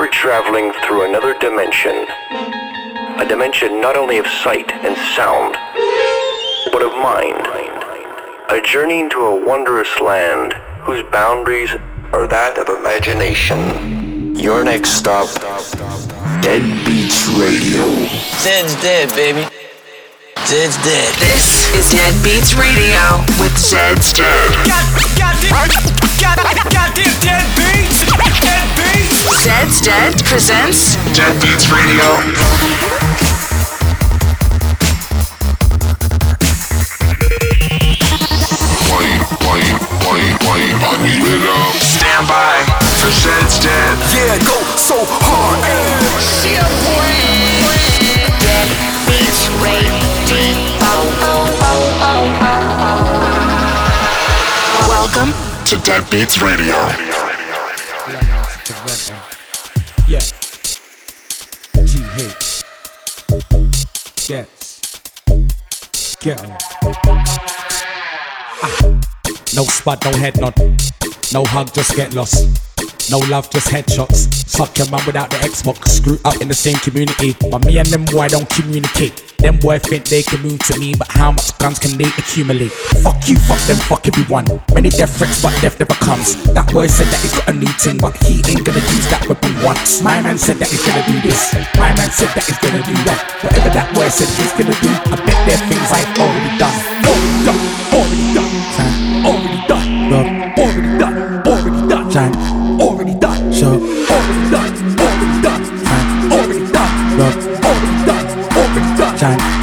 You're traveling through another dimension. A dimension not only of sight and sound, but of mind. A journey into a wondrous land whose boundaries are that of imagination. Your next stop, Dead Beats Radio. Zed's dead, baby. Zed's dead. This is Dead Beats Radio with Zed's Dead. God, goddamn, God, goddamn dead beats, dead beats. Zed's Dead presents Dead Beats Radio. Wait, wait, wait, wait, I need it up. Stand by for Zed's Dead. Yeah, go so hard. Shit, Dead Beats Radio. Welcome To Dead Beats Radio. Yeah. G hits. Gets. Ah. No spot, no head nod. No hug, just get lost. No love, just headshots. Fuck your man without the Xbox. Screw up in the same community. But me and them boy don't communicate. Them boy think they can move to me, but how much guns can they accumulate? Fuck you, fuck them, fuck everyone. Many death threats, but death never comes. That boy said that he's got a new thing, but he ain't gonna use that weapon once. My man said that he's gonna do this. My man said that he's gonna do that. Whatever that boy said he's gonna do, I bet there are things I've already done. Already done, already done. Already done, already done, already done. Already 站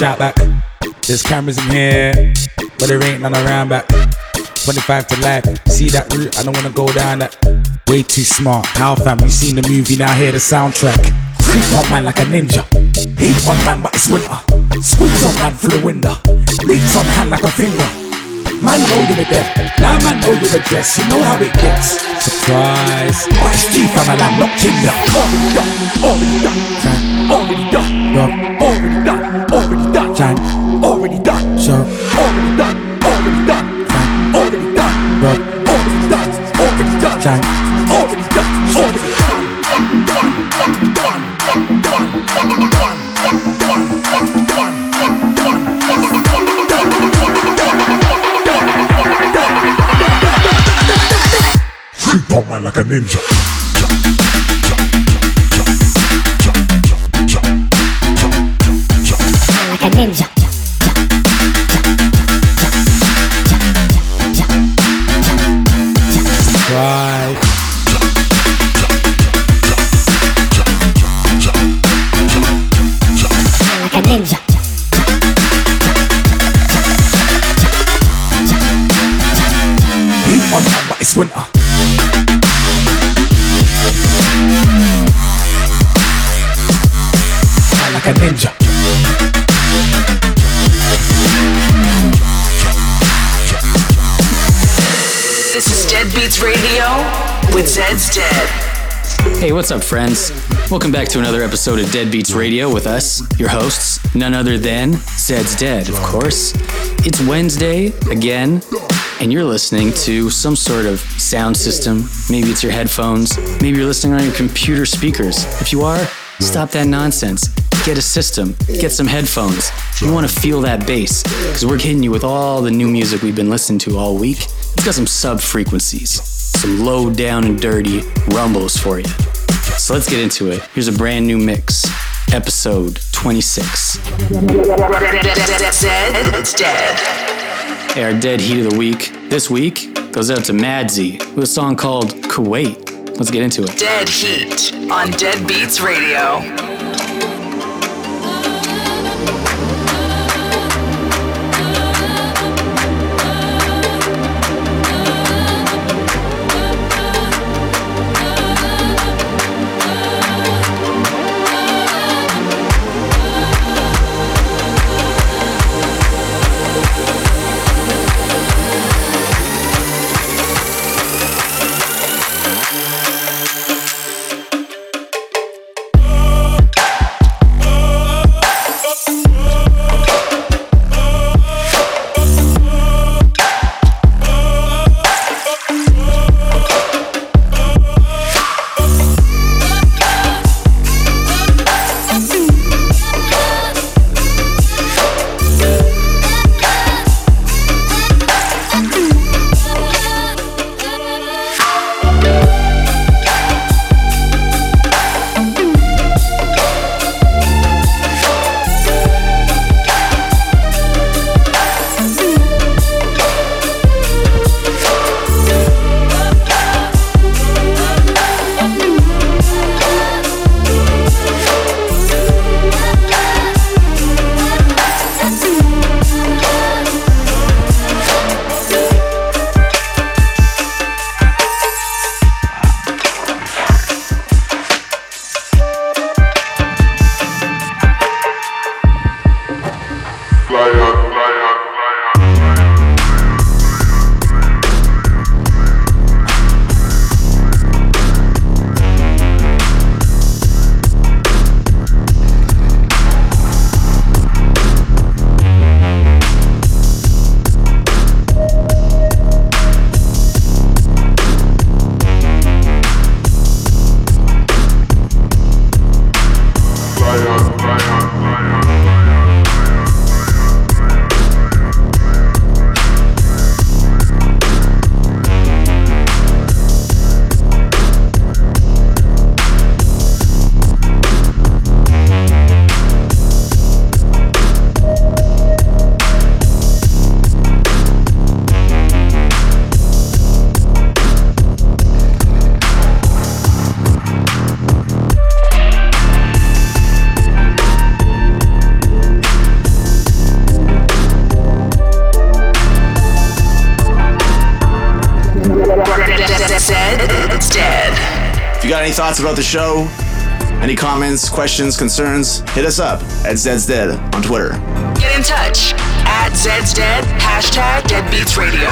shot, back. There's cameras in here, but there ain't none around back. 25 to life. See that route? I don't wanna go down that. Way too smart. How fam? You seen the movie now? Hear the soundtrack. Creep on man like a ninja. Hate one man, but it's winter. Squeeze on man through the window. Leaks on hand like a finger. Man know you're dead. Now man know you're a dress. You know how it gets. Surprise. It's G fam and I'm not done. Already done. Already done. Already done. Already done. Time. Already done. Sure. Already done. Already done. Time. Already done. Already done. Already done. Time. Already done. Already done. Creep on man like a ninja. Ninja. Like a ninja. On man, but it's winter. Like a ninja. Dead. Hey, what's up, friends? Welcome back to another episode of Dead Beats Radio with us, your hosts, none other than Zed's Dead, of course. It's Wednesday again, and you're listening to some sort of sound system. Maybe it's your headphones, maybe you're listening on your computer speakers. If you are, stop that nonsense. Get a system, get some headphones. You want to feel that bass, because we're hitting you with all the new music we've been listening to all week. It's got some sub frequencies, some low down and dirty rumbles for you. So let's get into it. Here's a brand new mix, episode 26. Zed's Dead. Hey, our dead heat of the week This week goes out to Madzy with a song called Kuwait. Let's get into it. Dead Heat on Dead Beats Radio. About the show, any comments, questions, concerns, hit us up at Zed's Dead on Twitter. Get in touch at Zed's Dead, hashtag Deadbeats Radio.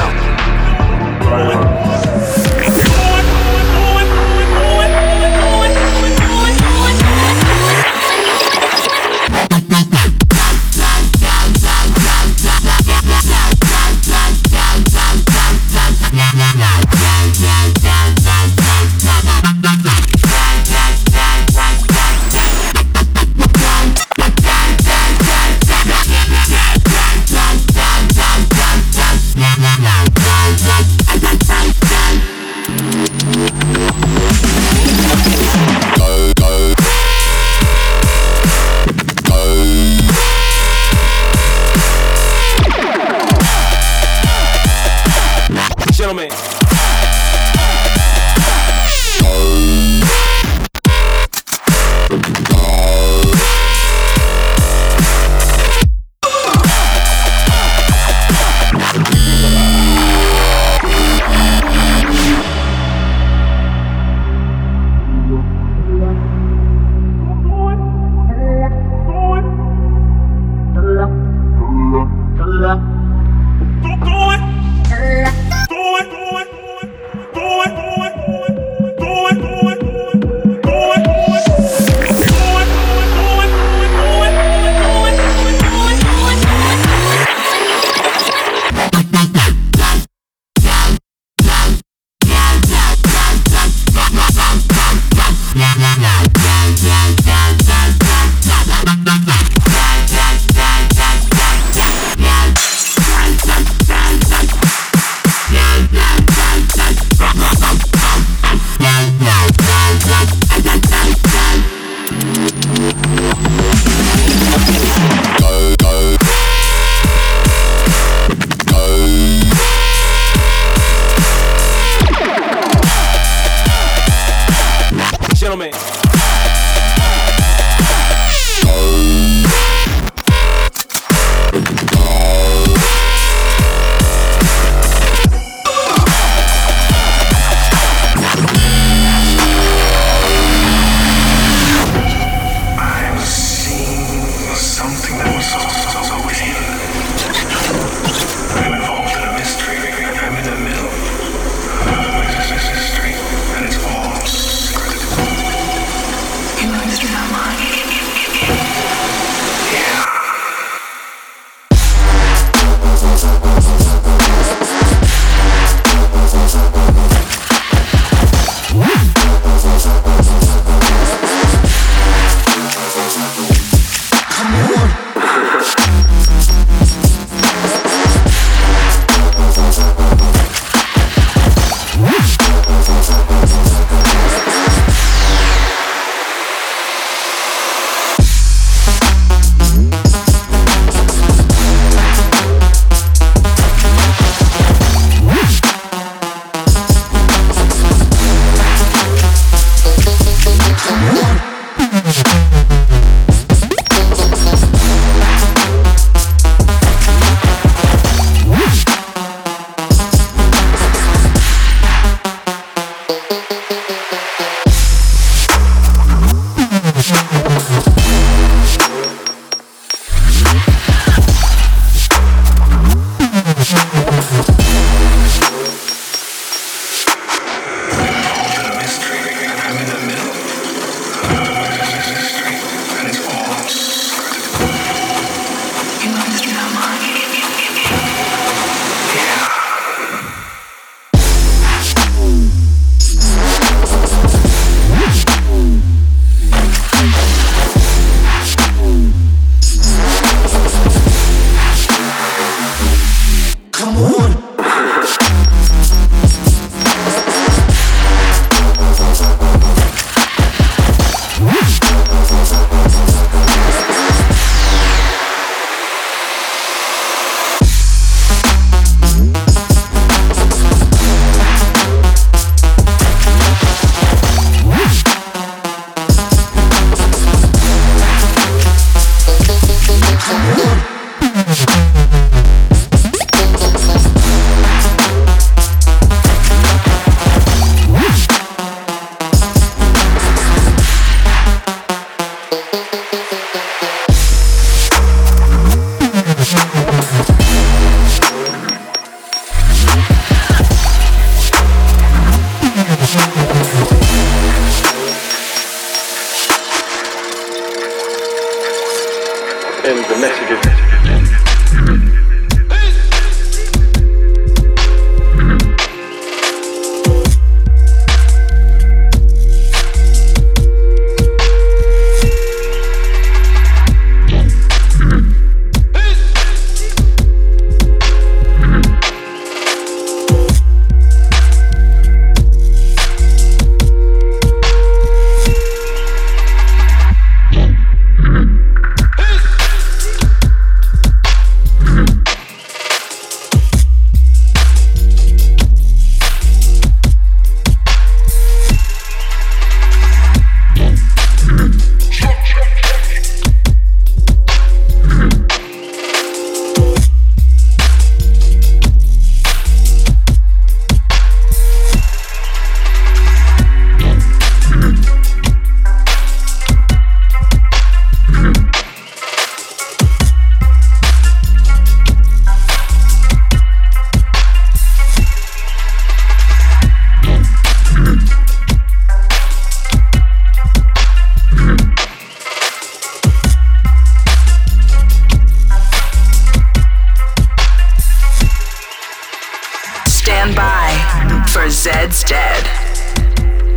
Stand by for Zed's Dead.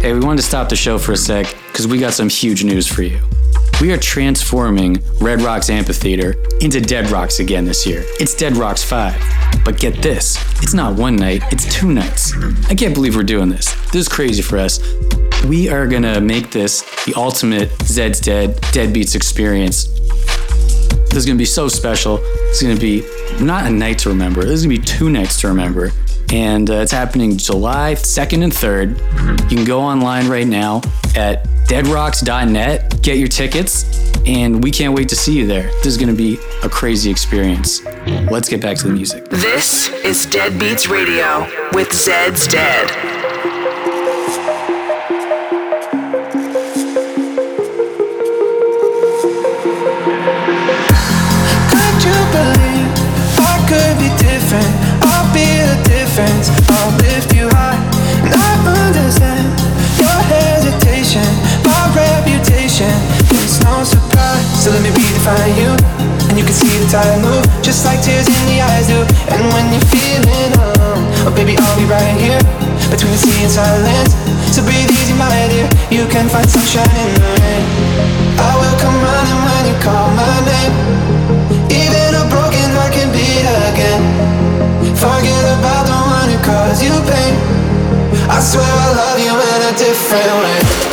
Hey, we wanted to stop the show for a sec because we got some huge news for you. We are transforming Red Rocks Amphitheater into Dead Rocks again this year. It's Dead Rocks 5. But get this it's not one night, it's two nights. I can't believe we're doing this. This is crazy for us. We are gonna make this the ultimate Zed's Dead Dead Beats experience. This is gonna be so special. It's gonna be not a night to remember, this is gonna be two nights to remember and uh, it's happening July 2nd and 3rd. You can go online right now at deadrocks.net, get your tickets, and we can't wait to see you there. This is going to be a crazy experience. Let's get back to the music. This is Dead Beats Radio with Zed's Dead. Tide move, just like tears in the eyes do. And when you're feeling alone, oh baby, I'll be right here. Between the sea and silence. So breathe easy, my dear. You can find sunshine in the rain. I will come running when you call my name. Even a broken heart can beat again. Forget about the one who caused you pain. I swear I love you in a different way.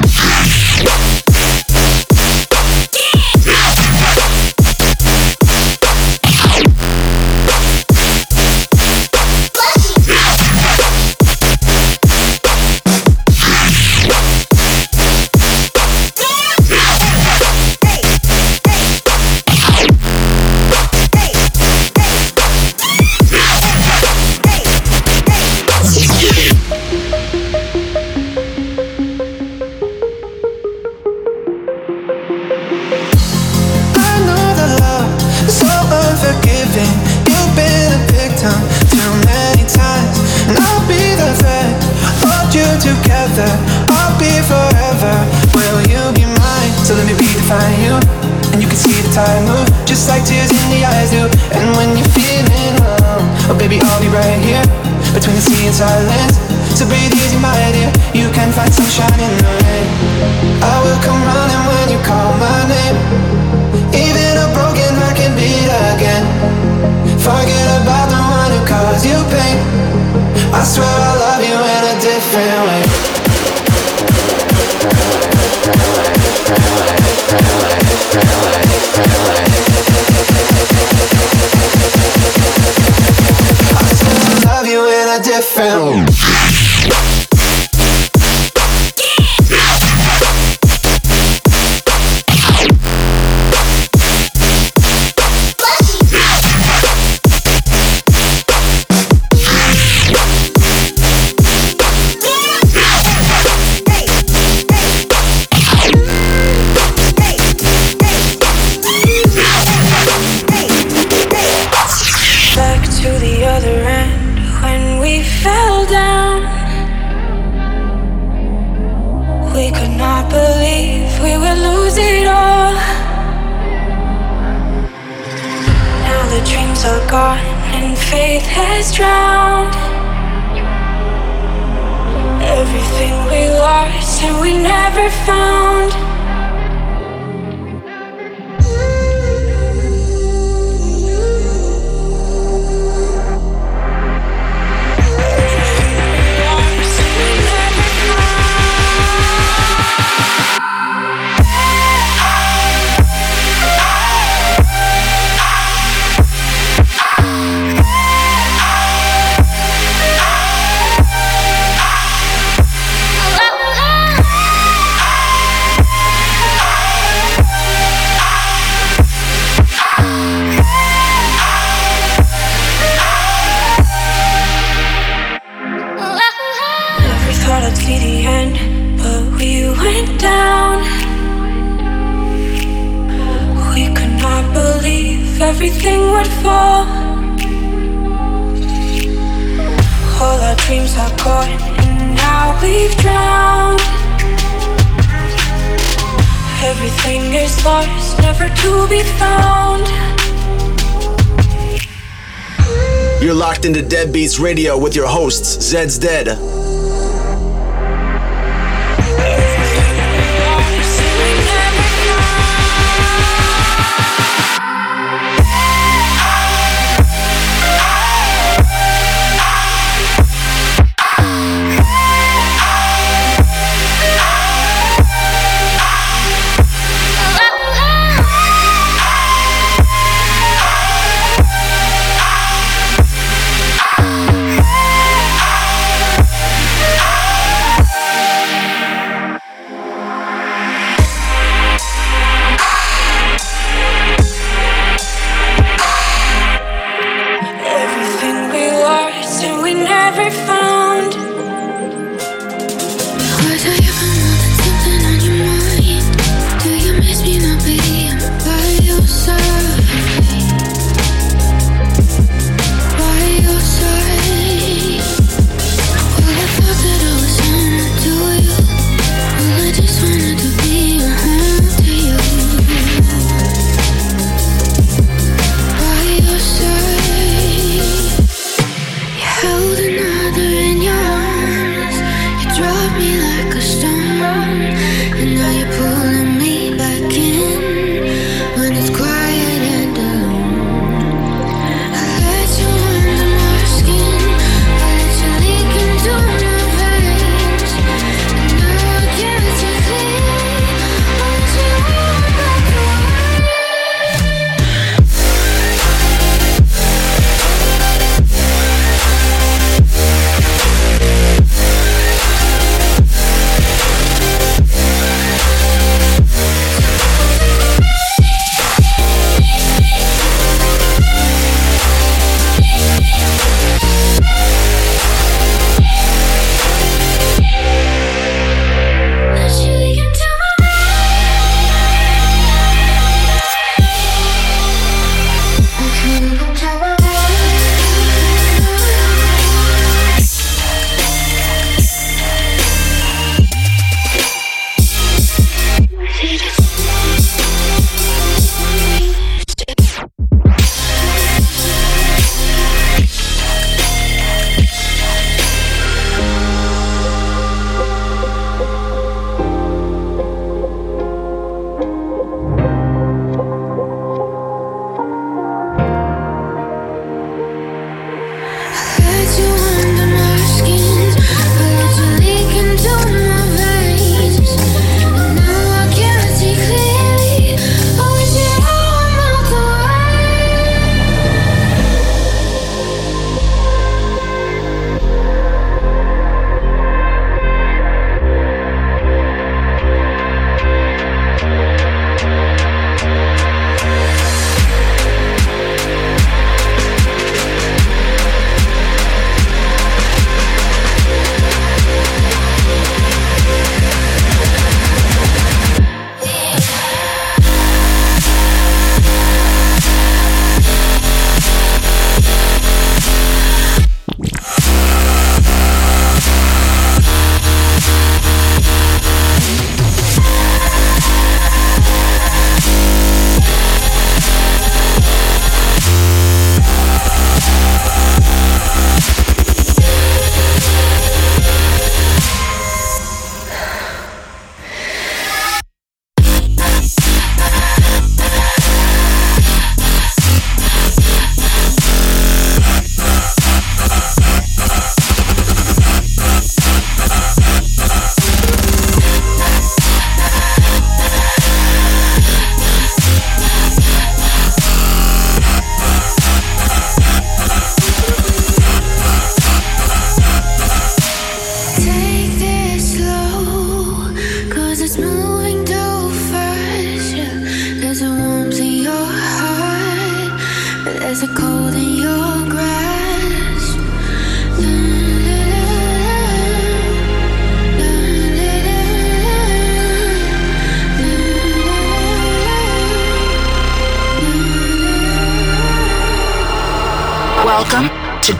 Radio with your hosts, Zed's Dead.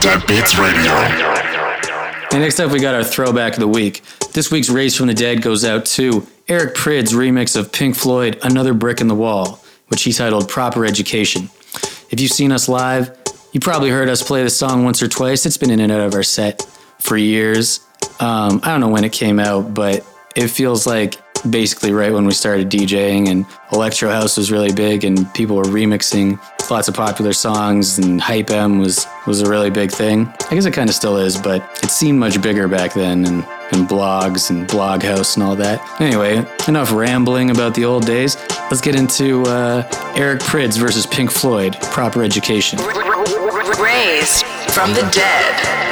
Dead Beats Radio. And next up, we got our throwback of the week. This week's Raise from the Dead goes out to Eric Prydz remix of Pink Floyd, Another Brick in the Wall, which he titled Proper Education. If you've seen us live, you probably heard us play the song once or twice. It's been in and out of our set for years. Um, I don't know when it came out, but it feels like basically right when we started DJing and electro house was really big and people were remixing lots of popular songs and hype M was was a really big thing. I guess it kind of still is, but it seemed much bigger back then and and blogs and blog house and all that. Anyway, enough rambling about the old days. Let's get into uh, Eric Prydz versus Pink Floyd, Proper Education. Raised from the dead.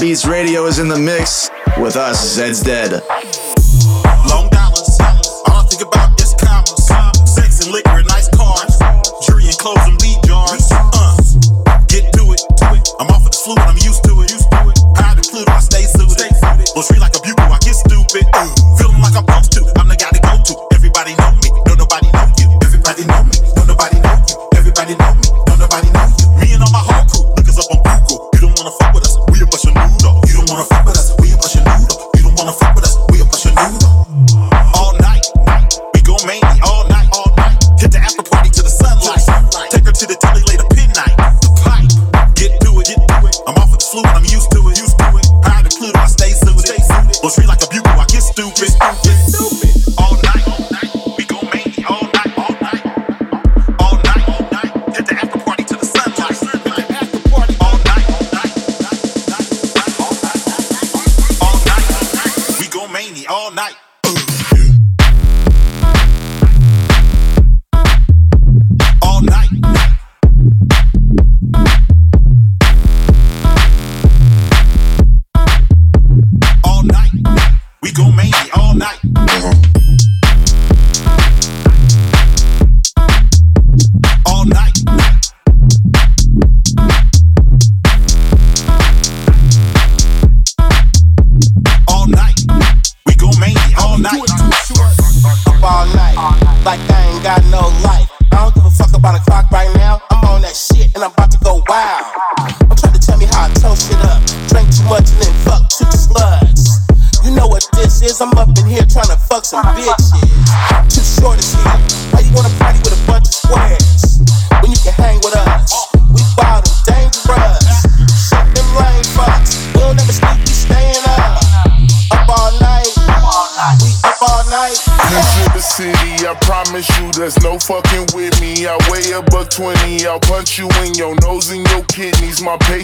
Beats Radio is in the mix with us, Zeds Dead.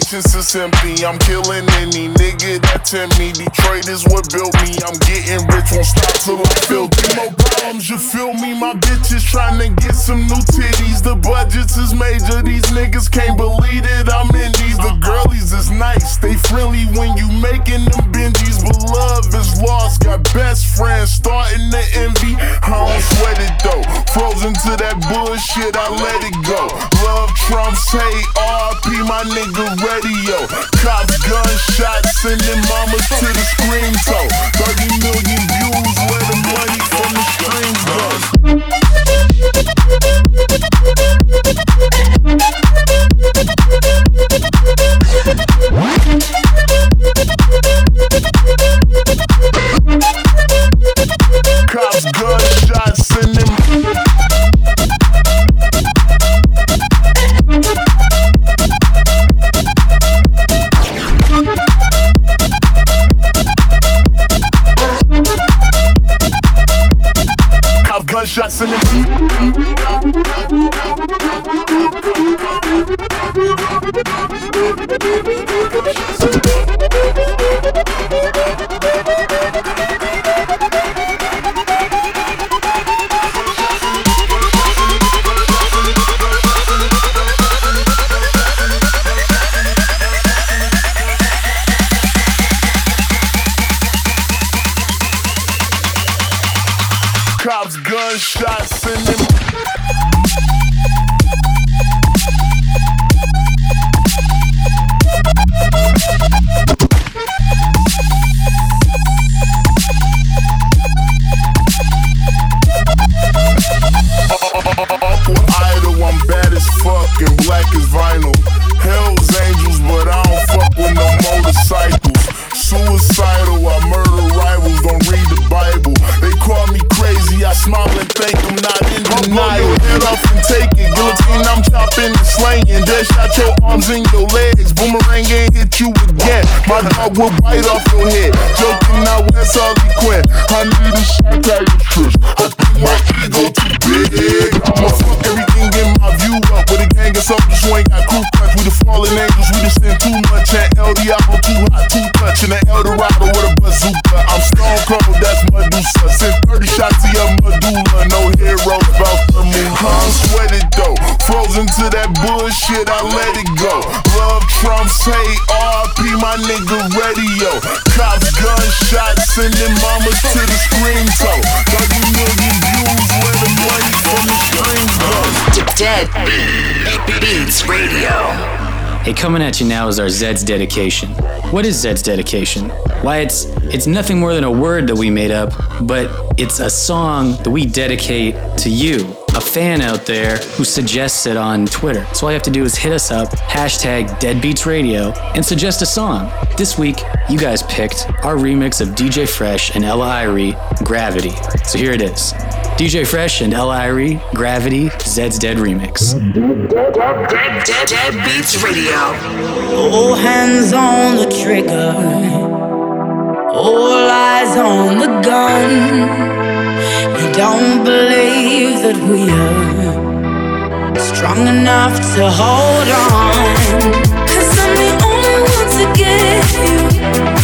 conscience is empty. I'm killing any nigga that tempt me. Detroit is what built me. I'm getting rich, won't stop till I'm filthy. No problems, you feel me? My bitches trying to get some new titties. The budgets is major. These niggas can't believe it. I'm in these. The girlies is nice. They friendly when you making them binges. But love is lost. Got best friends starting to envy. I don't sweat it though. Frozen to that bullshit, I let it go. Love trumps hate. RP, my nigga. Red patio. Cops, gunshots, sending mamas to the screen so. 30 million views where the money from the stream go. Dead Beats Radio. Hey, coming at you now is our Zed's dedication. What is Zed's dedication? Why, it's it's nothing more than a word that we made up, but it's a song that we dedicate to you, a fan out there who suggests it on Twitter. So all you have to do is hit us up, hashtag DeadBeatsRadio, and suggest a song. This week, you guys picked our remix of DJ Fresh and Ella Eyre, Gravity. So here it is. DJ Fresh and Ella Eyre, Gravity, Zeds Dead remix. Dead, dead, dead Beats Radio. All hands on the trigger, all eyes on the gun. Don't believe that we are strong enough to hold on. Cause I'm the only one to get you,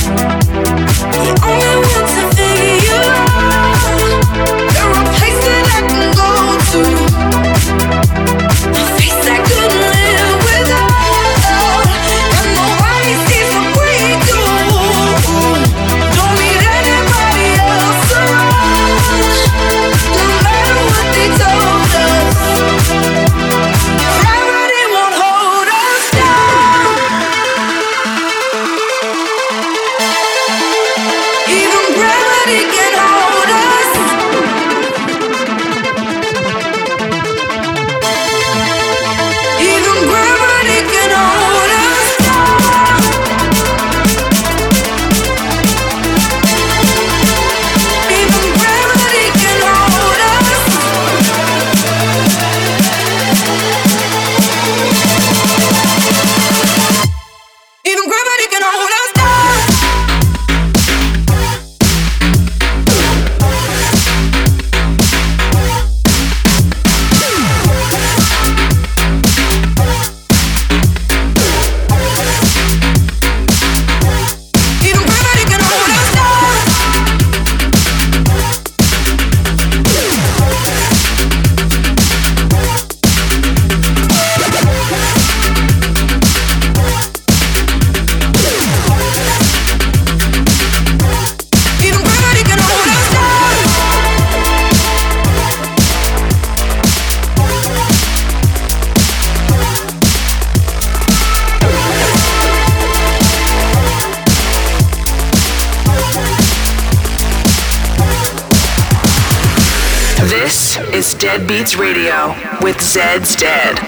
Radio with Zeds Dead.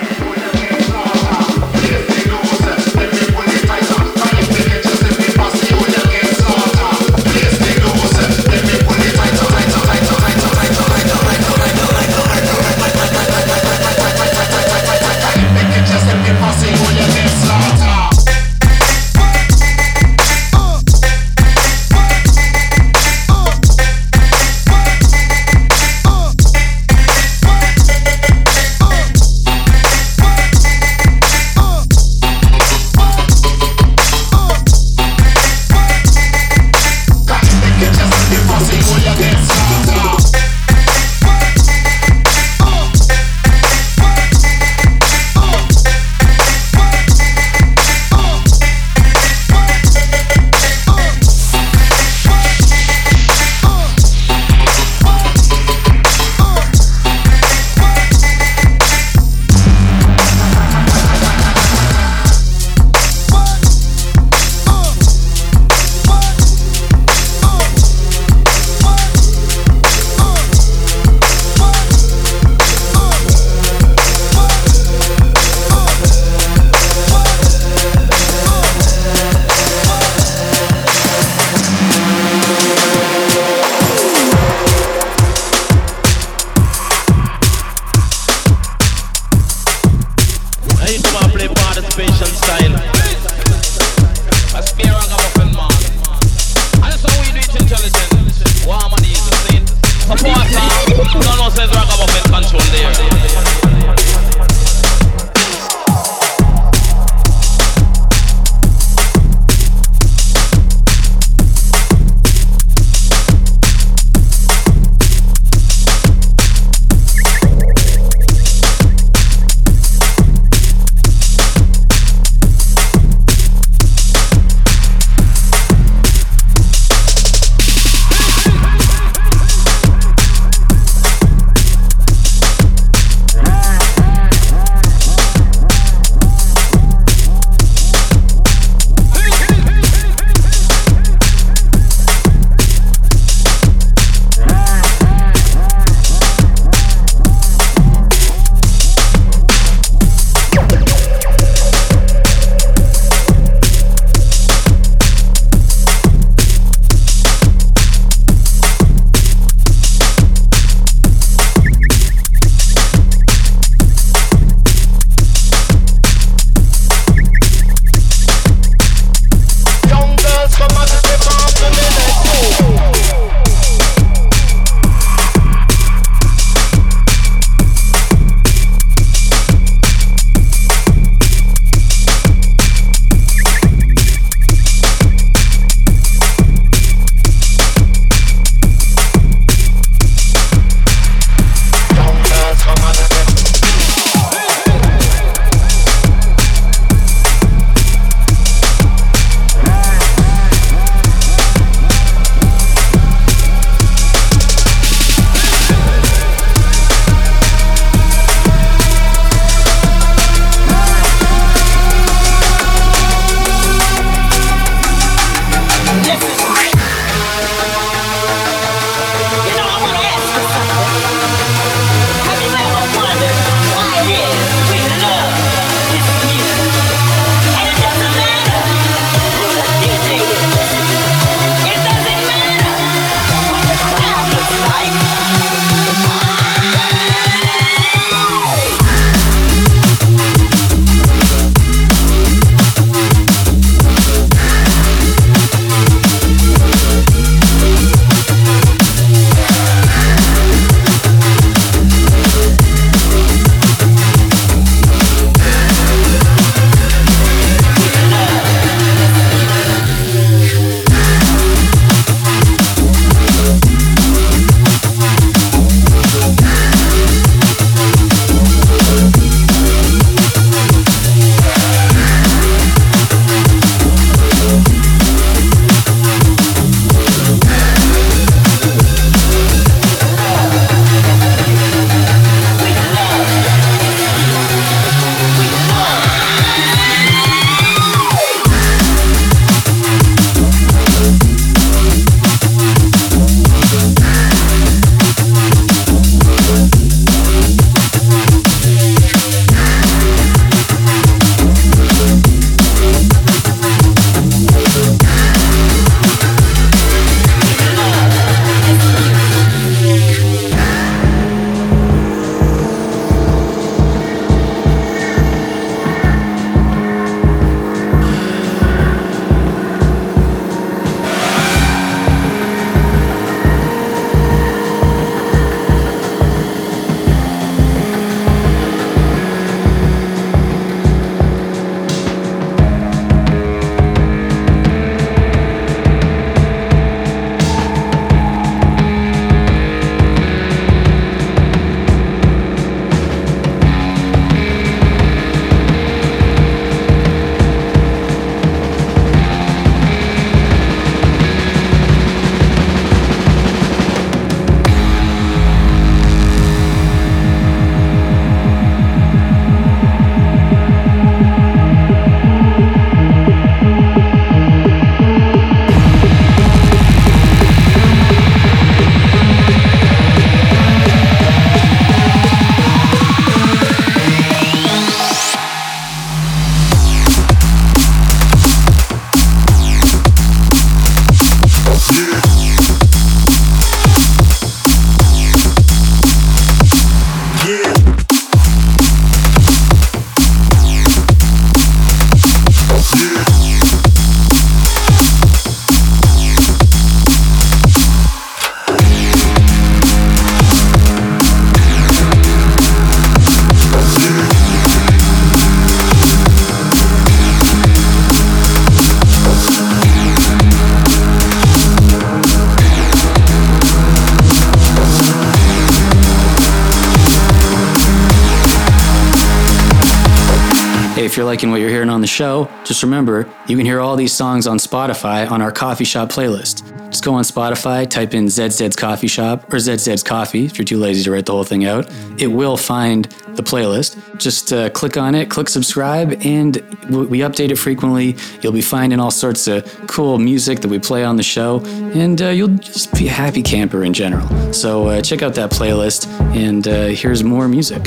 Liking what you're hearing on the show, just remember you can hear all these songs on Spotify on our coffee shop playlist. Just go on Spotify, type in ZZ's Coffee Shop or ZZ's Coffee if you're too lazy to write the whole thing out. It will find the playlist. Just uh, click on it, click subscribe, and we update it frequently. You'll be finding all sorts of cool music that we play on the show, and uh, you'll just be a happy camper in general. So uh, check out that playlist, and uh, here's more music.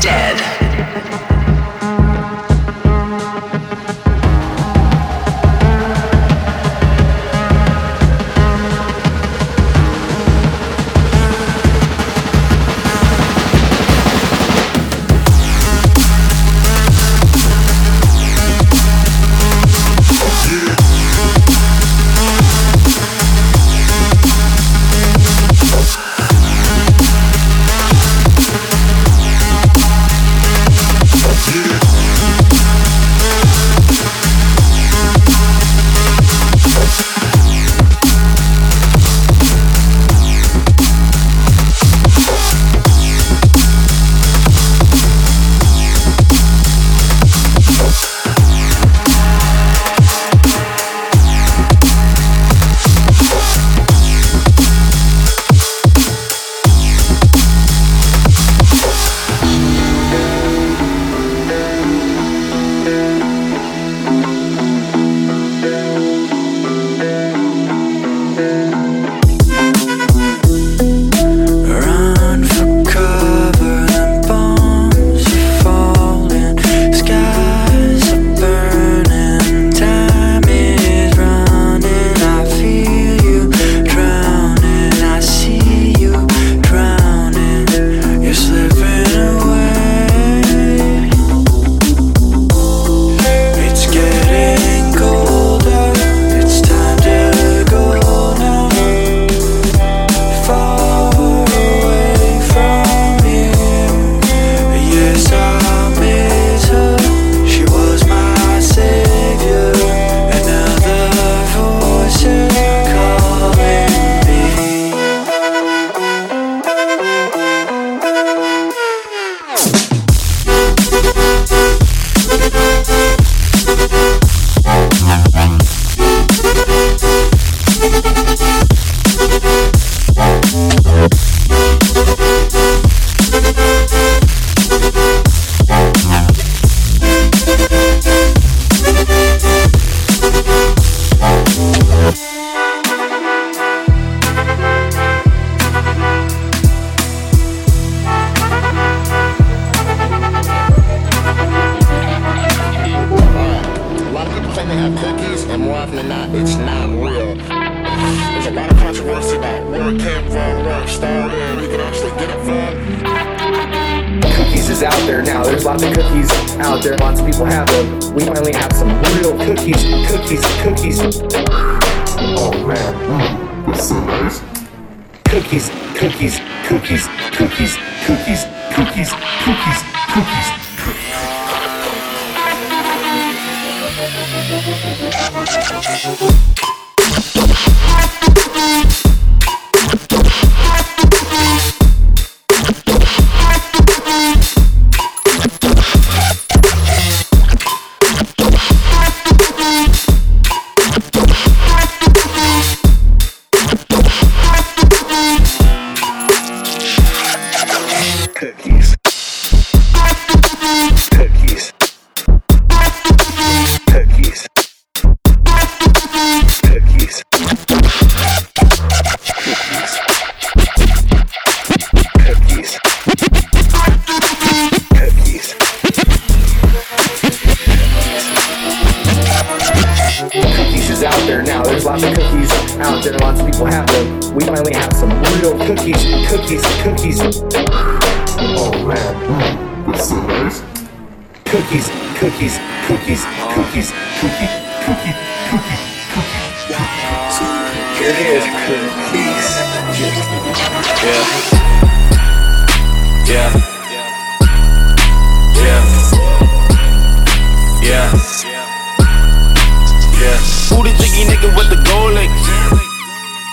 Dead. It is. Yeah. Yeah. Yeah. Yeah. Yeah. Who the jiggy nigga with the gold links?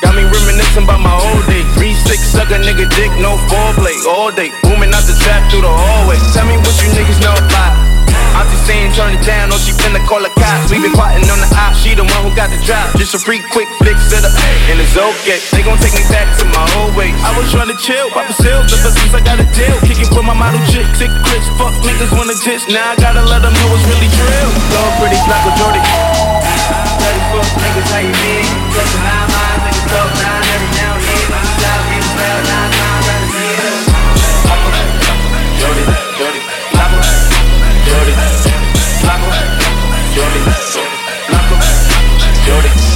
Got me reminiscing about my old days. Three six sucker nigga dick no foreplay. All day, booming out the trap through the hallway. Tell me what you niggas know about. I'm just saying, turn it down, or she finna call the cops. We been plotting on the op, she the one who got the drop. Just a free quick flick to the and it's okay. They gon' take me back to my old ways. I was trying to chill, pop a seal, ever since I got a deal. Kicking with my model chick, sick Chris, fuck niggas wanna diss. Now I gotta let them know it's really drill. Love pretty black with Jordy. Dirty fuck niggas, how you been? Trustin' nine minds, niggas talk nine every now and then. I'm just out here, nine out of ten. Jordy, Jordy,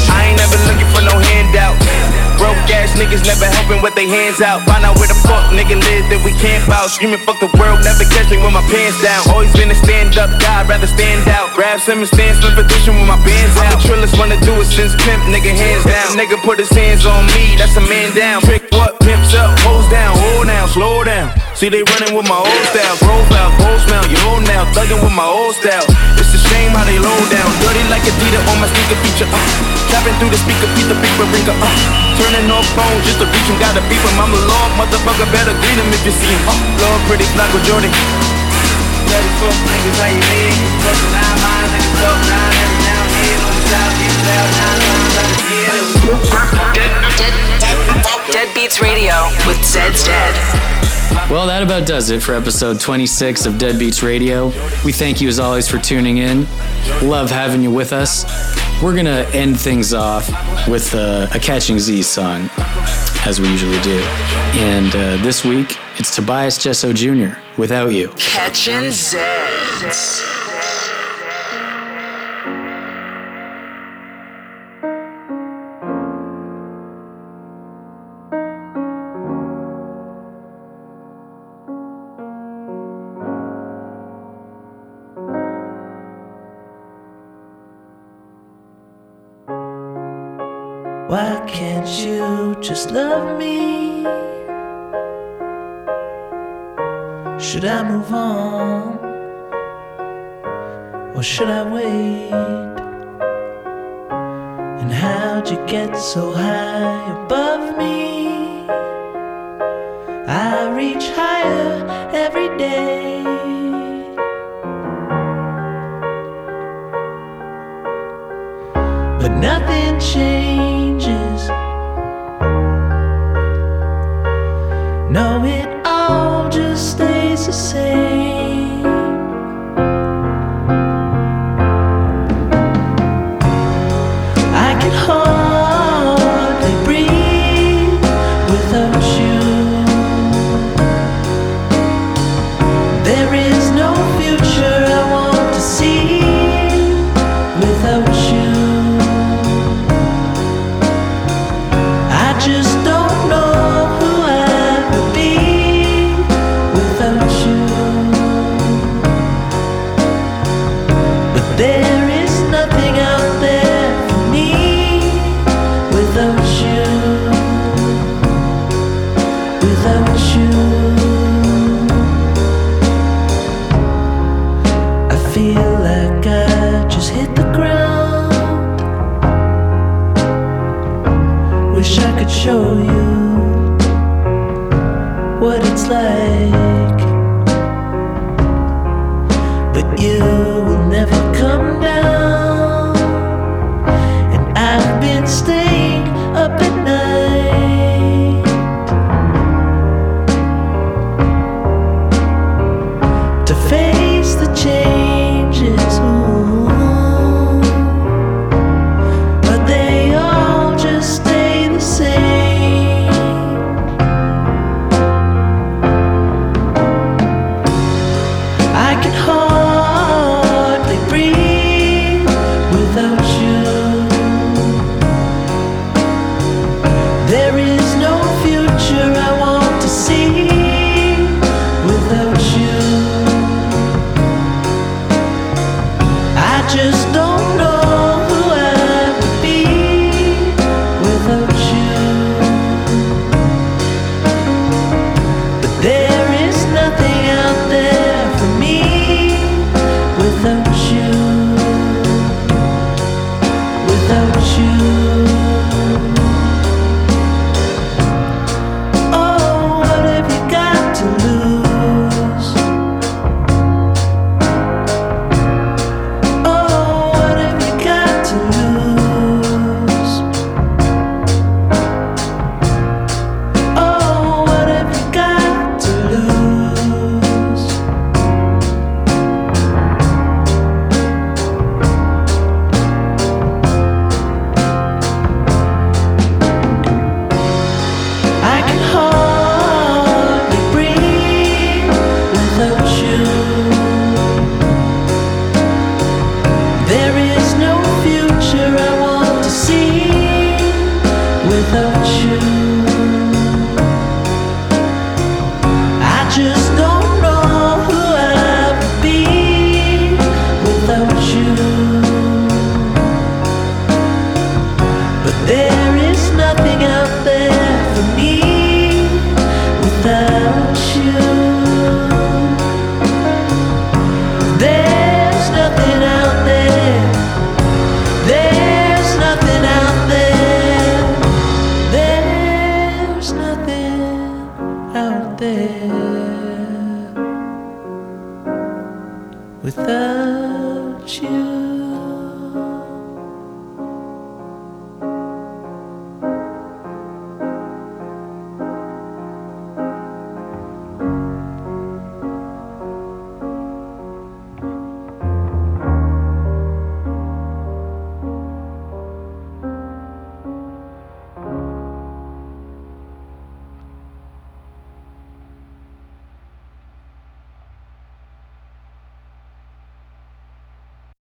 I ain't never looking for no handout. Broke ass niggas never helping with their hands out. Find out where the fuck nigga live that we camp out. Screaming fuck the world, never catch me with my pants down. Always been a stand up guy, rather stand out. Grab some and stand slim position with my bands out. The trillest wanna do it since pimp, nigga hands down. Nigga put his hands on me, that's a man down. Trick what? Pimps up, hoes down, hold down, slow down. See they running with my old style, profile, gold smell, you old now, thugging with my old style. It's a shame how they low down, dirty like Adidas on my sneaker feature. Uh. Tapping through the speaker, beat the beeper ringer. Uh. Turning off phone just to reach him, gotta beep him. I'm a lord, motherfucker, better greet him if you see him. Uh. Lord, pretty black with Jordan. Dirty fuck niggas, how you been? Fucking nine minds, niggas talk nine every now and then. On the south, get loud nine times out of ten. Dead Beats Radio with Zeds Dead. Well, that about does it for episode 26 of Dead Beats Radio. We thank you as always for tuning in. Love having you with us. We're going to end things off with uh, a Catching Z song, as we usually do. And uh, this week, it's Tobias Jesso Jr., Without You. Catching Zeds. Just love me? Should I move on? Or should I wait? And how'd you get so high above me? I reach higher every day. But nothing changes. No,